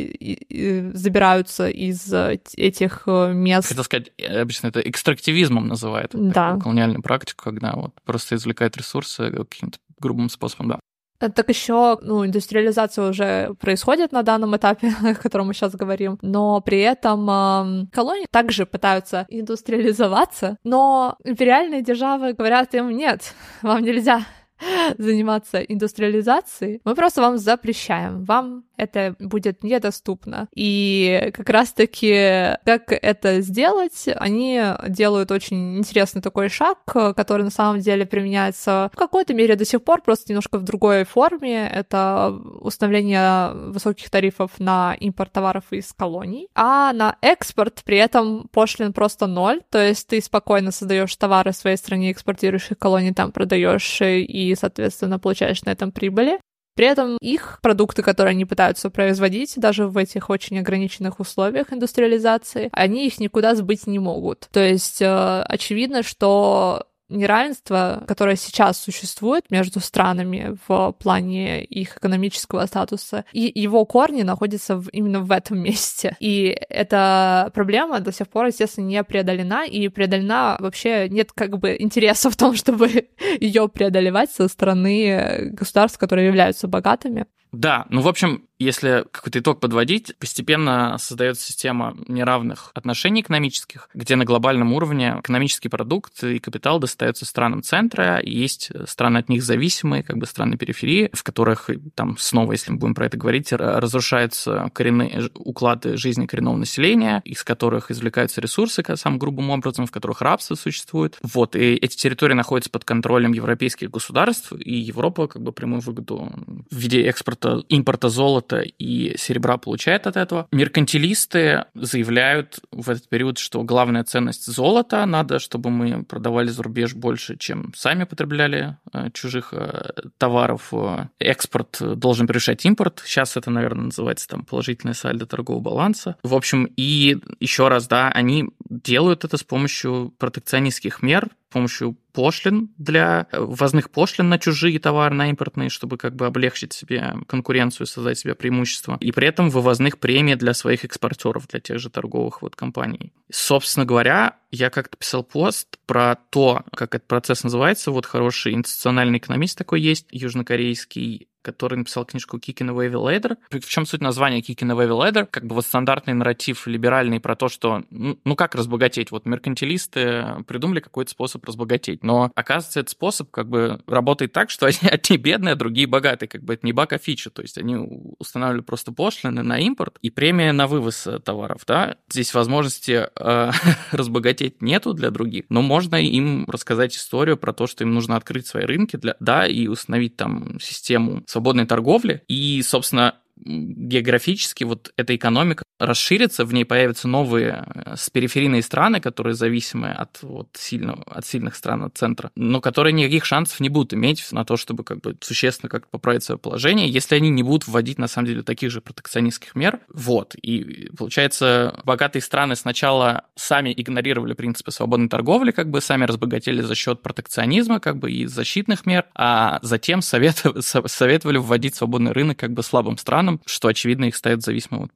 забираются из э, этих э, мест. Хотел сказать, э, обычно это экстрактивизмом называют. Да. Колониальную практику, когда вот просто извлекают ресурсы каким-то грубым способом, да. Так еще, ну, индустриализация уже происходит на данном этапе, [laughs] о котором мы сейчас говорим, но при этом э, колонии также пытаются индустриализоваться, но империальные державы говорят им, нет, вам нельзя [laughs] заниматься индустриализацией, мы просто вам запрещаем. Вам это будет недоступно. И как раз-таки, как это сделать, они делают очень интересный такой шаг, который на самом деле применяется в какой-то мере до сих пор, просто немножко в другой форме. Это установление высоких тарифов на импорт товаров из колоний, а на экспорт при этом пошлин просто ноль, то есть ты спокойно создаешь товары в своей стране, экспортируешь их колонии, там продаешь и, соответственно, получаешь на этом прибыли. При этом их продукты, которые они пытаются производить, даже в этих очень ограниченных условиях индустриализации, они их никуда сбыть не могут. То есть э, очевидно, что неравенство, которое сейчас существует между странами в плане их экономического статуса, и его корни находятся в, именно в этом месте. И эта проблема до сих пор, естественно, не преодолена, и преодолена вообще нет как бы интереса в том, [laughs] чтобы ее преодолевать со стороны государств, которые являются богатыми. Да, ну, в общем, если какой-то итог подводить, постепенно создается система неравных отношений экономических, где на глобальном уровне экономический продукт и капитал достается странам центра, и есть страны от них зависимые, как бы страны периферии, в которых там снова, если мы будем про это говорить, разрушаются коренные уклады жизни коренного населения, из которых извлекаются ресурсы самым грубым образом, в которых рабство существует. Вот, и эти территории находятся под контролем европейских государств, и Европа как бы прямую выгоду в виде экспорта, импорта золота золота и серебра получает от этого. Меркантилисты заявляют в этот период, что главная ценность золота, надо, чтобы мы продавали за рубеж больше, чем сами потребляли э, чужих э, товаров. Экспорт должен превышать импорт. Сейчас это, наверное, называется там положительное сальдо торгового баланса. В общем, и еще раз, да, они делают это с помощью протекционистских мер, с помощью пошлин для э, ввозных пошлин на чужие товары, на импортные, чтобы как бы облегчить себе конкуренцию, создать себе преимущество. И при этом вывозных премий для своих экспортеров, для тех же торговых вот компаний. Собственно говоря, я как-то писал пост про то, как этот процесс называется. Вот хороший институциональный экономист такой есть, южнокорейский который написал книжку Kick in a Wavy Ladder. В чем суть названия Kick in a Wavy Ladder? Как бы вот стандартный нарратив либеральный про то, что ну, ну как разбогатеть? Вот меркантилисты придумали какой-то способ разбогатеть. Но оказывается, этот способ как бы работает так, что [laughs] одни, одни бедные, а другие богатые. Как бы это не баг, фича. То есть они устанавливали просто пошлины на импорт и премия на вывоз э, товаров. Да? Здесь возможности э, [laughs] разбогатеть нету для других, но можно им рассказать историю про то, что им нужно открыть свои рынки, для, да, и установить там систему свободной торговли. И, собственно, географически вот эта экономика расширится, в ней появятся новые э, периферийные страны, которые зависимы от, вот, сильного, от сильных стран, от центра, но которые никаких шансов не будут иметь на то, чтобы как бы существенно как-то поправить свое положение, если они не будут вводить, на самом деле, таких же протекционистских мер. Вот. И получается, богатые страны сначала сами игнорировали принципы свободной торговли, как бы сами разбогатели за счет протекционизма, как бы и защитных мер, а затем советовали вводить свободный рынок как бы слабым странам, странам, что, очевидно, их ставит в зависимое от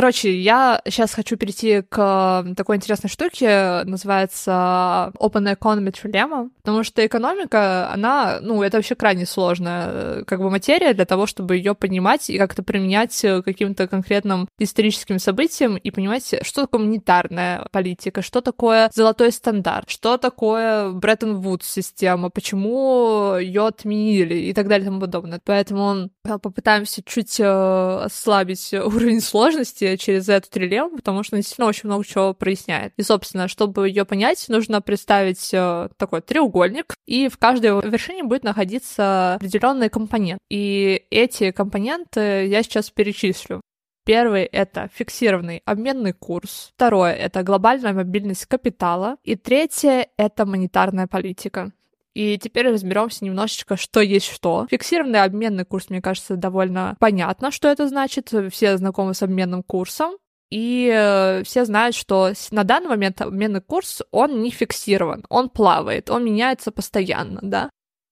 Короче, я сейчас хочу перейти к такой интересной штуке, называется Open Economy Trilemma, потому что экономика, она, ну, это вообще крайне сложная э, как бы материя для того, чтобы ее понимать и как-то применять к каким-то конкретным историческим событиям и понимать, что такое монетарная политика, что такое золотой стандарт, что такое Бреттон-Вудс система, почему ее отменили и так далее и тому подобное. Поэтому э, попытаемся чуть э, ослабить уровень сложности через эту трилему, потому что она действительно очень много чего проясняет. И, собственно, чтобы ее понять, нужно представить э, такой треугольник, и в каждой вершине будет находиться определенный компонент. И эти компоненты я сейчас перечислю. Первый — это фиксированный обменный курс. Второе — это глобальная мобильность капитала. И третье — это монетарная политика. И теперь разберемся немножечко, что есть что. Фиксированный обменный курс, мне кажется, довольно понятно, что это значит. Все знакомы с обменным курсом. И э, все знают, что на данный момент обменный курс, он не фиксирован, он плавает, он меняется постоянно, да.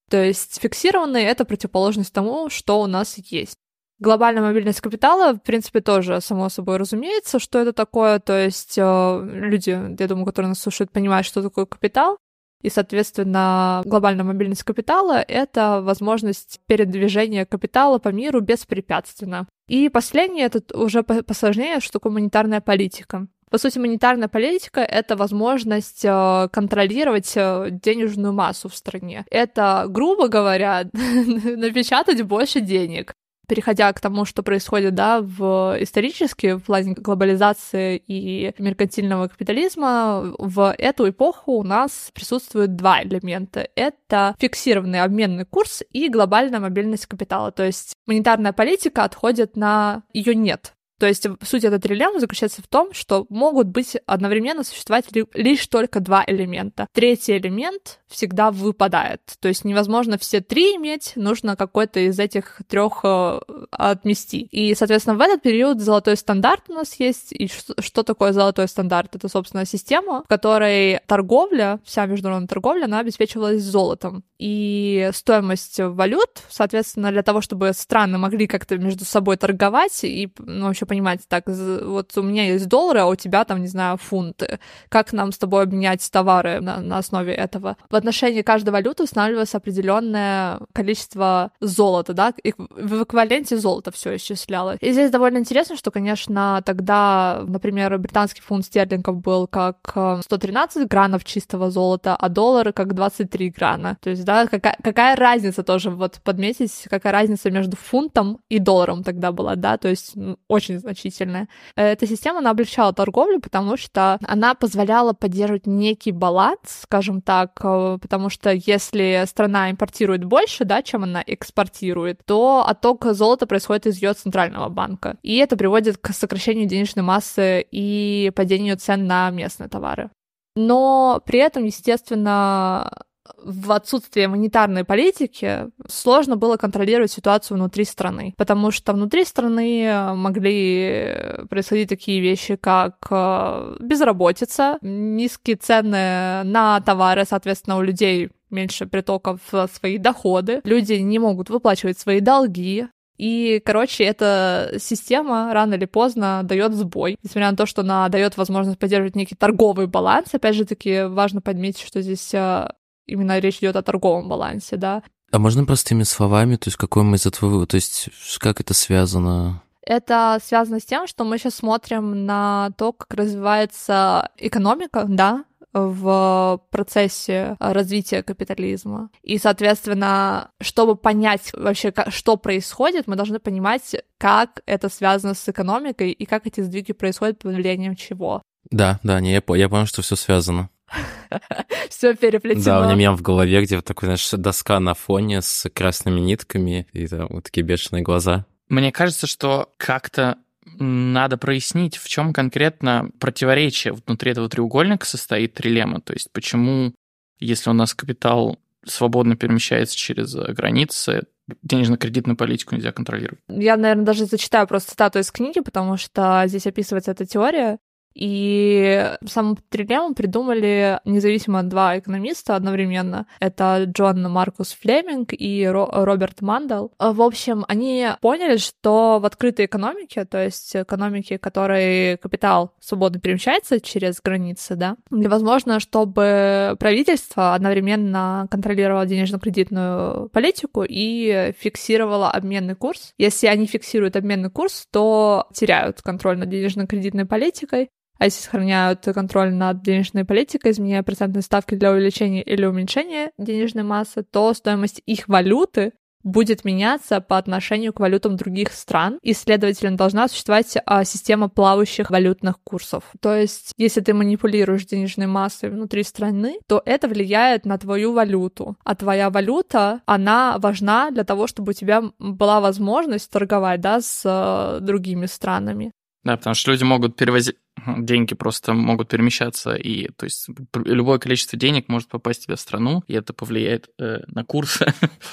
То есть фиксированный — это противоположность тому, что у нас есть. Глобальная мобильность капитала, в принципе, тоже, само собой, разумеется, что это такое. То есть э, люди, я думаю, которые нас слушают, понимают, что такое капитал. И, соответственно, глобальная мобильность капитала — это возможность передвижения капитала по миру беспрепятственно. И последнее — это уже посложнее, что такое монетарная политика. По сути, монетарная политика — это возможность э, контролировать э, денежную массу в стране. Это, грубо говоря, [laughs] напечатать больше денег переходя к тому, что происходит, да, в исторически, в плане глобализации и меркантильного капитализма, в эту эпоху у нас присутствуют два элемента. Это фиксированный обменный курс и глобальная мобильность капитала. То есть монетарная политика отходит на ее нет. То есть суть этой трилеммы заключается в том, что могут быть одновременно существовать лишь только два элемента. Третий элемент всегда выпадает. То есть невозможно все три иметь, нужно какой-то из этих трех э, отмести. И, соответственно, в этот период золотой стандарт у нас есть. И что такое золотой стандарт? Это, собственно, система, в которой торговля, вся международная торговля, она обеспечивалась золотом. И стоимость валют, соответственно, для того, чтобы страны могли как-то между собой торговать и ну, вообще понимать, так, вот у меня есть доллары, а у тебя там, не знаю, фунты. Как нам с тобой обменять товары на, на основе этого? В отношении каждой валюты устанавливается определенное количество золота, да, и в эквиваленте золота все исчислялось. И здесь довольно интересно, что, конечно, тогда, например, британский фунт стерлингов был как 113 э, гранов чистого золота, а доллары как 23 грана. То есть, да, какая, какая разница тоже вот подметить, какая разница между фунтом и долларом тогда была, да, то есть очень значительная. Эта система, она облегчала торговлю, потому что она позволяла поддерживать некий баланс, скажем так, э, потому что если страна импортирует больше, да, чем она экспортирует, то отток золота происходит из ее центрального банка. И это приводит к сокращению денежной массы и падению цен на местные товары. Но при этом, естественно, в отсутствие монетарной политики сложно было контролировать ситуацию внутри страны, потому что внутри страны могли происходить такие вещи, как э, безработица, низкие цены на товары, соответственно, у людей меньше притоков в свои доходы, люди не могут выплачивать свои долги, и, короче, эта система рано или поздно дает сбой. Несмотря на то, что она дает возможность поддерживать некий торговый баланс, опять же таки важно подметить, что здесь э, именно речь идет о торговом балансе, да. А можно простыми словами, то есть какой мы из этого вывод, то есть как это связано? Это связано с тем, что мы сейчас смотрим на то, как развивается экономика, да, в процессе развития капитализма. И, соответственно, чтобы понять вообще, что происходит, мы должны понимать, как это связано с экономикой и как эти сдвиги происходят под влиянием чего. Да, да, не, я, я понял, что все связано. [laughs] Все переплетено. Да, у меня мем в голове, где вот такой, знаешь, доска на фоне с красными нитками и там вот такие бешеные глаза. Мне кажется, что как-то надо прояснить, в чем конкретно противоречие внутри этого треугольника состоит трилемма. То есть почему, если у нас капитал свободно перемещается через границы, денежно-кредитную политику нельзя контролировать. Я, наверное, даже зачитаю просто цитату из книги, потому что здесь описывается эта теория. И саму трилемму придумали независимо два экономиста одновременно. Это Джон Маркус Флеминг и Ро- Роберт Мандел. В общем, они поняли, что в открытой экономике, то есть экономике, в которой капитал свободно перемещается через границы, да, невозможно, чтобы правительство одновременно контролировало денежно-кредитную политику и фиксировало обменный курс. Если они фиксируют обменный курс, то теряют контроль над денежно-кредитной политикой, а если сохраняют контроль над денежной политикой, изменяя процентные ставки для увеличения или уменьшения денежной массы, то стоимость их валюты будет меняться по отношению к валютам других стран, и, следовательно, должна существовать а, система плавающих валютных курсов. То есть, если ты манипулируешь денежной массой внутри страны, то это влияет на твою валюту. А твоя валюта, она важна для того, чтобы у тебя была возможность торговать да, с а, другими странами. Да, потому что люди могут перевозить [laughs] деньги просто могут перемещаться, и то есть любое количество денег может попасть тебе в страну, и это повлияет э, на курс.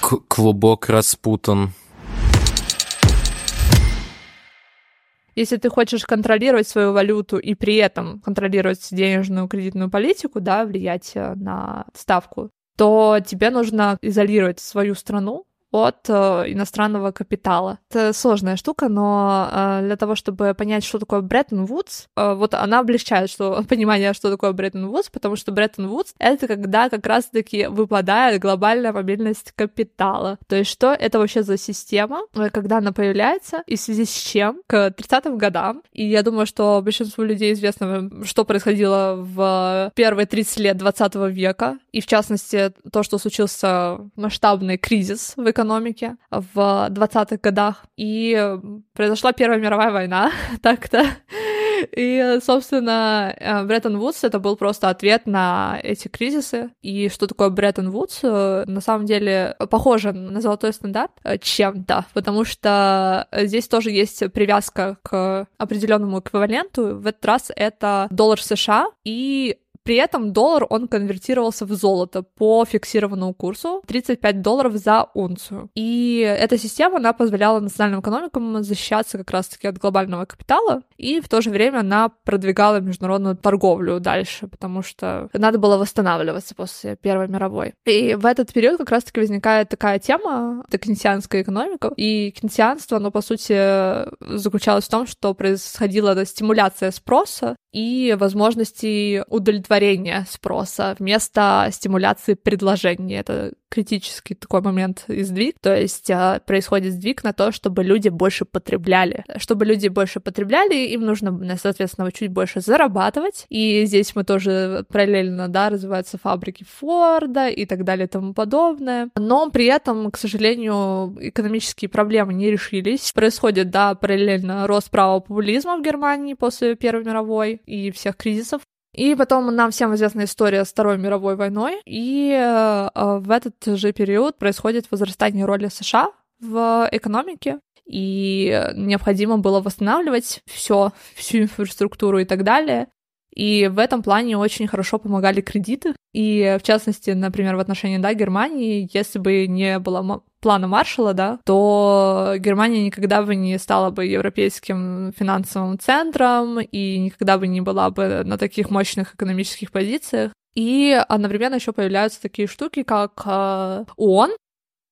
[laughs] Клубок распутан. Если ты хочешь контролировать свою валюту и при этом контролировать денежную кредитную политику, да, влиять э, на ставку, то тебе нужно изолировать свою страну от э, иностранного капитала. Это сложная штука, но э, для того, чтобы понять, что такое Бреттон Вудс, э, вот она облегчает что, [laughs] понимание, что такое Бреттон Вудс, потому что Бреттон Вудс — это когда как раз-таки выпадает глобальная мобильность капитала. То есть что это вообще за система, когда она появляется, и в связи с чем к 30-м годам, и я думаю, что большинству людей известно, что происходило в первые 30 лет 20 века, и в частности то, что случился масштабный кризис в экономике в 20-х годах, и произошла Первая мировая война, [laughs] так-то. И, собственно, э, Бреттон Вудс — это был просто ответ на эти кризисы. И что такое Бреттон Вудс? Э, на самом деле похоже на золотой стандарт э, чем-то, потому что здесь тоже есть привязка к определенному эквиваленту. В этот раз это доллар США и при этом доллар, он конвертировался в золото по фиксированному курсу 35 долларов за унцию. И эта система, она позволяла национальным экономикам защищаться как раз-таки от глобального капитала, и в то же время она продвигала международную торговлю дальше, потому что надо было восстанавливаться после Первой мировой. И в этот период как раз-таки возникает такая тема, это кенсианская экономика, и кенсианство, оно, по сути, заключалось в том, что происходила стимуляция спроса и возможности удовлетворения спроса вместо стимуляции предложения. Это критический такой момент и сдвиг, то есть а, происходит сдвиг на то, чтобы люди больше потребляли. Чтобы люди больше потребляли, им нужно, соответственно, чуть больше зарабатывать, и здесь мы тоже параллельно, да, развиваются фабрики Форда и так далее и тому подобное. Но при этом, к сожалению, экономические проблемы не решились. Происходит, да, параллельно рост правого популизма в Германии после Первой мировой и всех кризисов. И потом нам всем известна история с Второй мировой войной, и э, в этот же период происходит возрастание роли США в экономике, и необходимо было восстанавливать все, всю инфраструктуру и так далее. И в этом плане очень хорошо помогали кредиты. И в частности, например, в отношении да, Германии, если бы не было плана Маршалла, да, то Германия никогда бы не стала бы европейским финансовым центром и никогда бы не была бы на таких мощных экономических позициях. И одновременно еще появляются такие штуки, как э, ООН,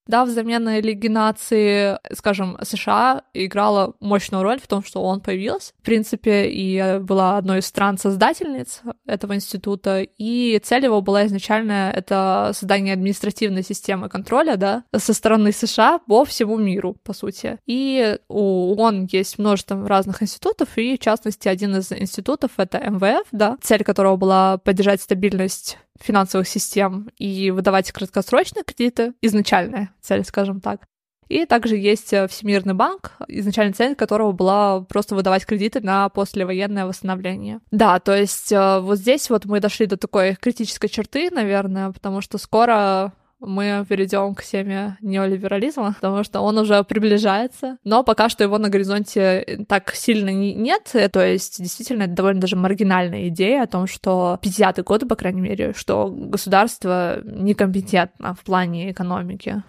да, взамен на легинации, скажем, США играла мощную роль в том, что он появился. В принципе, и была одной из стран-создательниц этого института, и цель его была изначально это создание административной системы контроля, да, со стороны США по всему миру, по сути. И у ООН есть множество разных институтов, и в частности один из институтов — это МВФ, да, цель которого была поддержать стабильность финансовых систем и выдавать краткосрочные кредиты, изначальная цель, скажем так. И также есть э, Всемирный банк, изначальная цель которого была просто выдавать кредиты на послевоенное восстановление. Да, то есть э, вот здесь вот мы дошли до такой критической черты, наверное, потому что скоро мы перейдем к теме неолиберализма, потому что он уже приближается, но пока что его на горизонте так сильно нет, то есть действительно это довольно даже маргинальная идея о том, что 50-е годы, по крайней мере, что государство некомпетентно в плане экономики.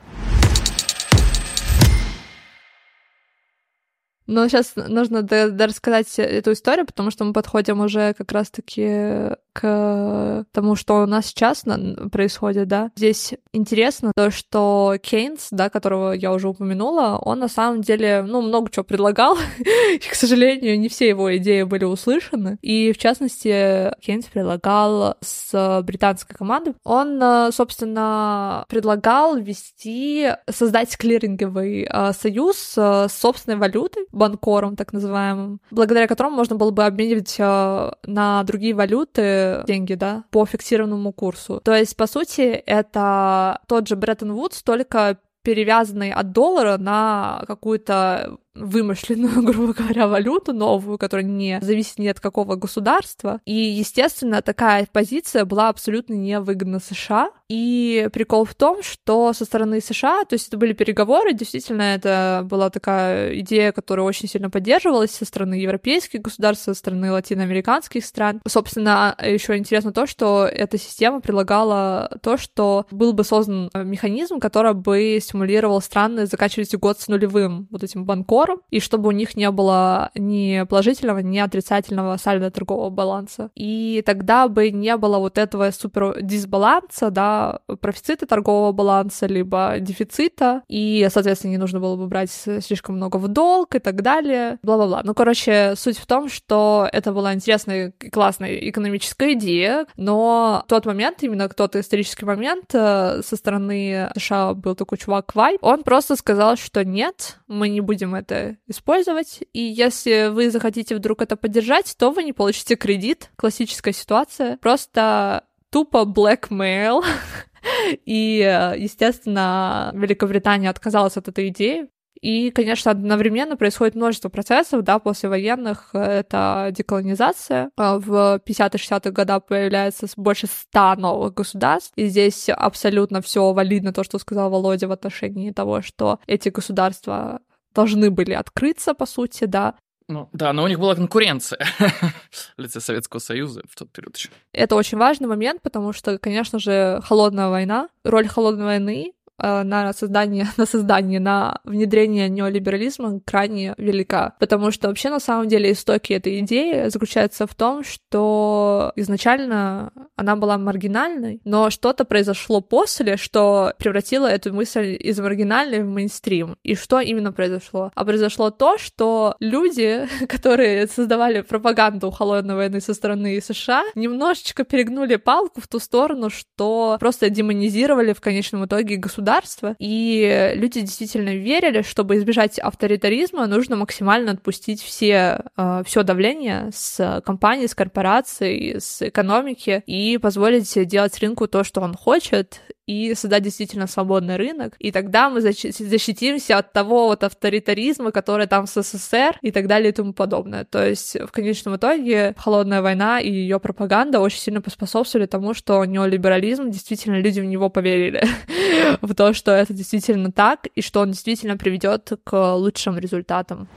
Но сейчас нужно рассказать эту историю, потому что мы подходим уже как раз-таки к тому, что у нас сейчас происходит, да. Здесь интересно то, что Кейнс, да, которого я уже упомянула, он на самом деле, ну, много чего предлагал, [laughs] и, к сожалению, не все его идеи были услышаны. И, в частности, Кейнс предлагал с британской командой, он, собственно, предлагал ввести, создать клиринговый а, союз с собственной валютой, банкором так называемым, благодаря которому можно было бы обменивать на другие валюты деньги, да, по фиксированному курсу. То есть, по сути, это тот же Бреттон Вудс, только перевязанный от доллара на какую-то вымышленную, [laughs] грубо говоря, валюту новую, которая не зависит ни от какого государства. И, естественно, такая позиция была абсолютно невыгодна США. И прикол в том, что со стороны США, то есть это были переговоры, действительно, это была такая идея, которая очень сильно поддерживалась со стороны европейских государств, со стороны латиноамериканских стран. Собственно, еще интересно то, что эта система предлагала то, что был бы создан механизм, который бы стимулировал страны заканчивать год с нулевым вот этим банком, партнером, и чтобы у них не было ни положительного, ни отрицательного сальдо торгового баланса. И тогда бы не было вот этого супер дисбаланса, да, профицита торгового баланса, либо дефицита, и, соответственно, не нужно было бы брать слишком много в долг и так далее, бла-бла-бла. Ну, короче, суть в том, что это была интересная и классная экономическая идея, но в тот момент, именно тот исторический момент, э, со стороны США был такой чувак Вай, он просто сказал, что нет, мы не будем это использовать, и если вы захотите вдруг это поддержать, то вы не получите кредит. Классическая ситуация. Просто тупо blackmail. [laughs] И, естественно, Великобритания отказалась от этой идеи, и, конечно, одновременно происходит множество процессов, да, после военных это деколонизация. А в 50-60-х годах появляется больше ста новых государств, и здесь абсолютно все валидно то, что сказал Володя в отношении того, что эти государства должны были открыться, по сути, да, ну, да, но у них была конкуренция [laughs] в лице Советского Союза в тот период еще. Это очень важный момент, потому что, конечно же, холодная война, роль холодной войны на создание, [laughs] на создание, на внедрение неолиберализма крайне велика. Потому что вообще на самом деле истоки этой идеи заключаются в том, что изначально она была маргинальной, но что-то произошло после, что превратило эту мысль из маргинальной в мейнстрим. И что именно произошло? А произошло то, что люди, [laughs] которые создавали пропаганду холодной войны со стороны США, немножечко перегнули палку в ту сторону, что просто демонизировали в конечном итоге государство государства, и люди действительно верили, чтобы избежать авторитаризма, нужно максимально отпустить все, э, все давление с компаний, с корпораций, с экономики и позволить делать рынку то, что он хочет, и создать действительно свободный рынок, и тогда мы защитимся от того вот авторитаризма, который там в СССР и так далее и тому подобное. То есть в конечном итоге холодная война и ее пропаганда очень сильно поспособствовали тому, что неолиберализм, действительно люди в него поверили, [laughs] в то, что это действительно так, и что он действительно приведет к лучшим результатам.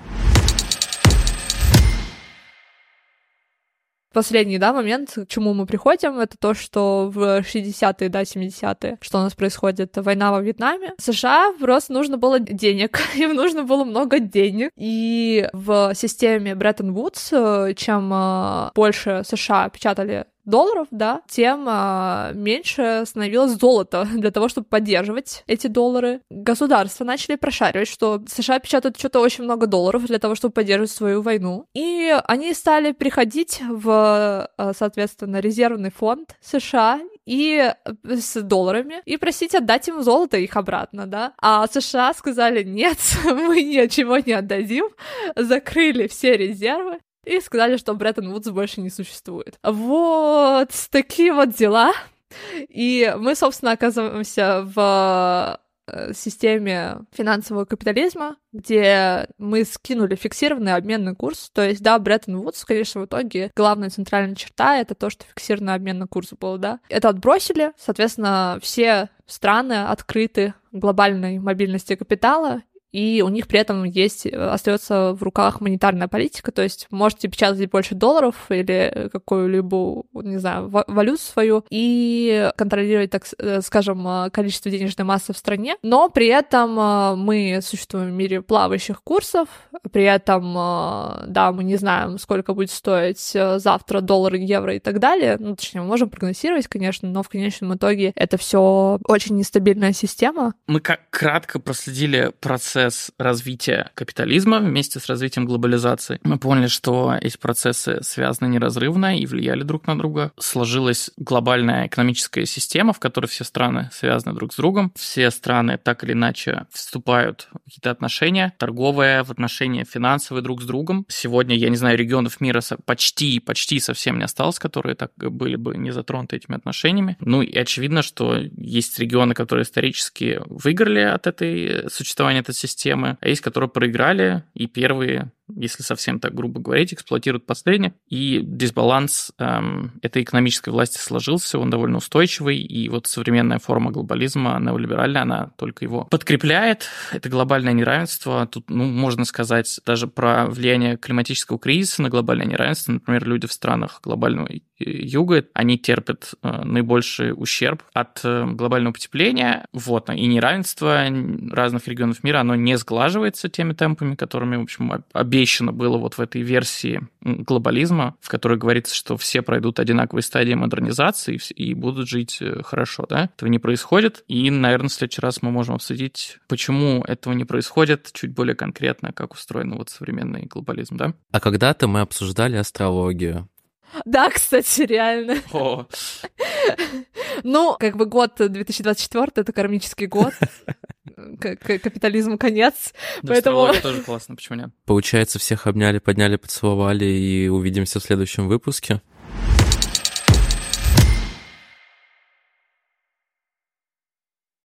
Последний, да, момент, к чему мы приходим, это то, что в 60-е, да, 70-е, что у нас происходит, война во Вьетнаме. США просто нужно было денег, [laughs] им нужно было много денег, и в системе Бреттон-Вудс, э, чем э, больше США печатали долларов, да, тем а, меньше становилось золото [laughs] для того, чтобы поддерживать эти доллары. Государства начали прошаривать, что США печатают что-то очень много долларов для того, чтобы поддерживать свою войну. И они стали приходить в, а, соответственно, резервный фонд США и с долларами и просить отдать им золото их обратно, да. А США сказали, нет, [laughs] мы ничего не отдадим, закрыли все резервы, и сказали, что Бреттон Вудс больше не существует. Вот такие вот дела. И мы, собственно, оказываемся в э, системе финансового капитализма, где мы скинули фиксированный обменный курс. То есть, да, Бреттон Вудс, конечно, в итоге главная центральная черта — это то, что фиксированный обменный курс был, да. Это отбросили, соответственно, все страны открыты глобальной мобильности капитала, и у них при этом есть, э, остается в руках монетарная политика, то есть можете печатать больше долларов или какую-либо, не знаю, валюту свою и контролировать, так э, скажем, э, количество денежной массы в стране, но при этом мы существуем в мире плавающих курсов, при этом, да, мы не знаем, сколько будет стоить завтра доллар, евро и так далее, ну, точнее, мы можем прогнозировать, конечно, но в конечном итоге это все очень нестабильная система. Мы как кратко проследили процесс процесс развития капитализма вместе с развитием глобализации. Мы поняли, что эти процессы связаны неразрывно и влияли друг на друга. Сложилась глобальная экономическая система, в которой все страны связаны друг с другом. Все страны так или иначе вступают в какие-то отношения, торговые, в отношения финансовые друг с другом. Сегодня, я не знаю, регионов мира почти, почти совсем не осталось, которые так были бы не затронуты этими отношениями. Ну и очевидно, что есть регионы, которые исторически выиграли от этой существования этой системы, а есть, которые проиграли, и первые если совсем так грубо говорить, эксплуатируют последнее. И дисбаланс эм, этой экономической власти сложился, он довольно устойчивый, и вот современная форма глобализма, неолиберальная, она только его подкрепляет. Это глобальное неравенство. Тут, ну, можно сказать даже про влияние климатического кризиса на глобальное неравенство. Например, люди в странах глобального юга, они терпят э, наибольший ущерб от э, глобального потепления. Вот, и неравенство разных регионов мира, оно не сглаживается теми темпами, которыми, в общем, обещано было вот в этой версии глобализма, в которой говорится, что все пройдут одинаковые стадии модернизации и будут жить э, хорошо, да? Этого не происходит, и, наверное, в следующий раз мы можем обсудить, почему этого не происходит, чуть более конкретно, как устроен вот современный глобализм, да? А когда-то мы обсуждали астрологию. Да, кстати, реально. О. Ну, как бы год 2024 — это кармический год. Капитализму конец. Да, поэтому... тоже классно, почему нет? Получается, всех обняли, подняли, поцеловали и увидимся в следующем выпуске.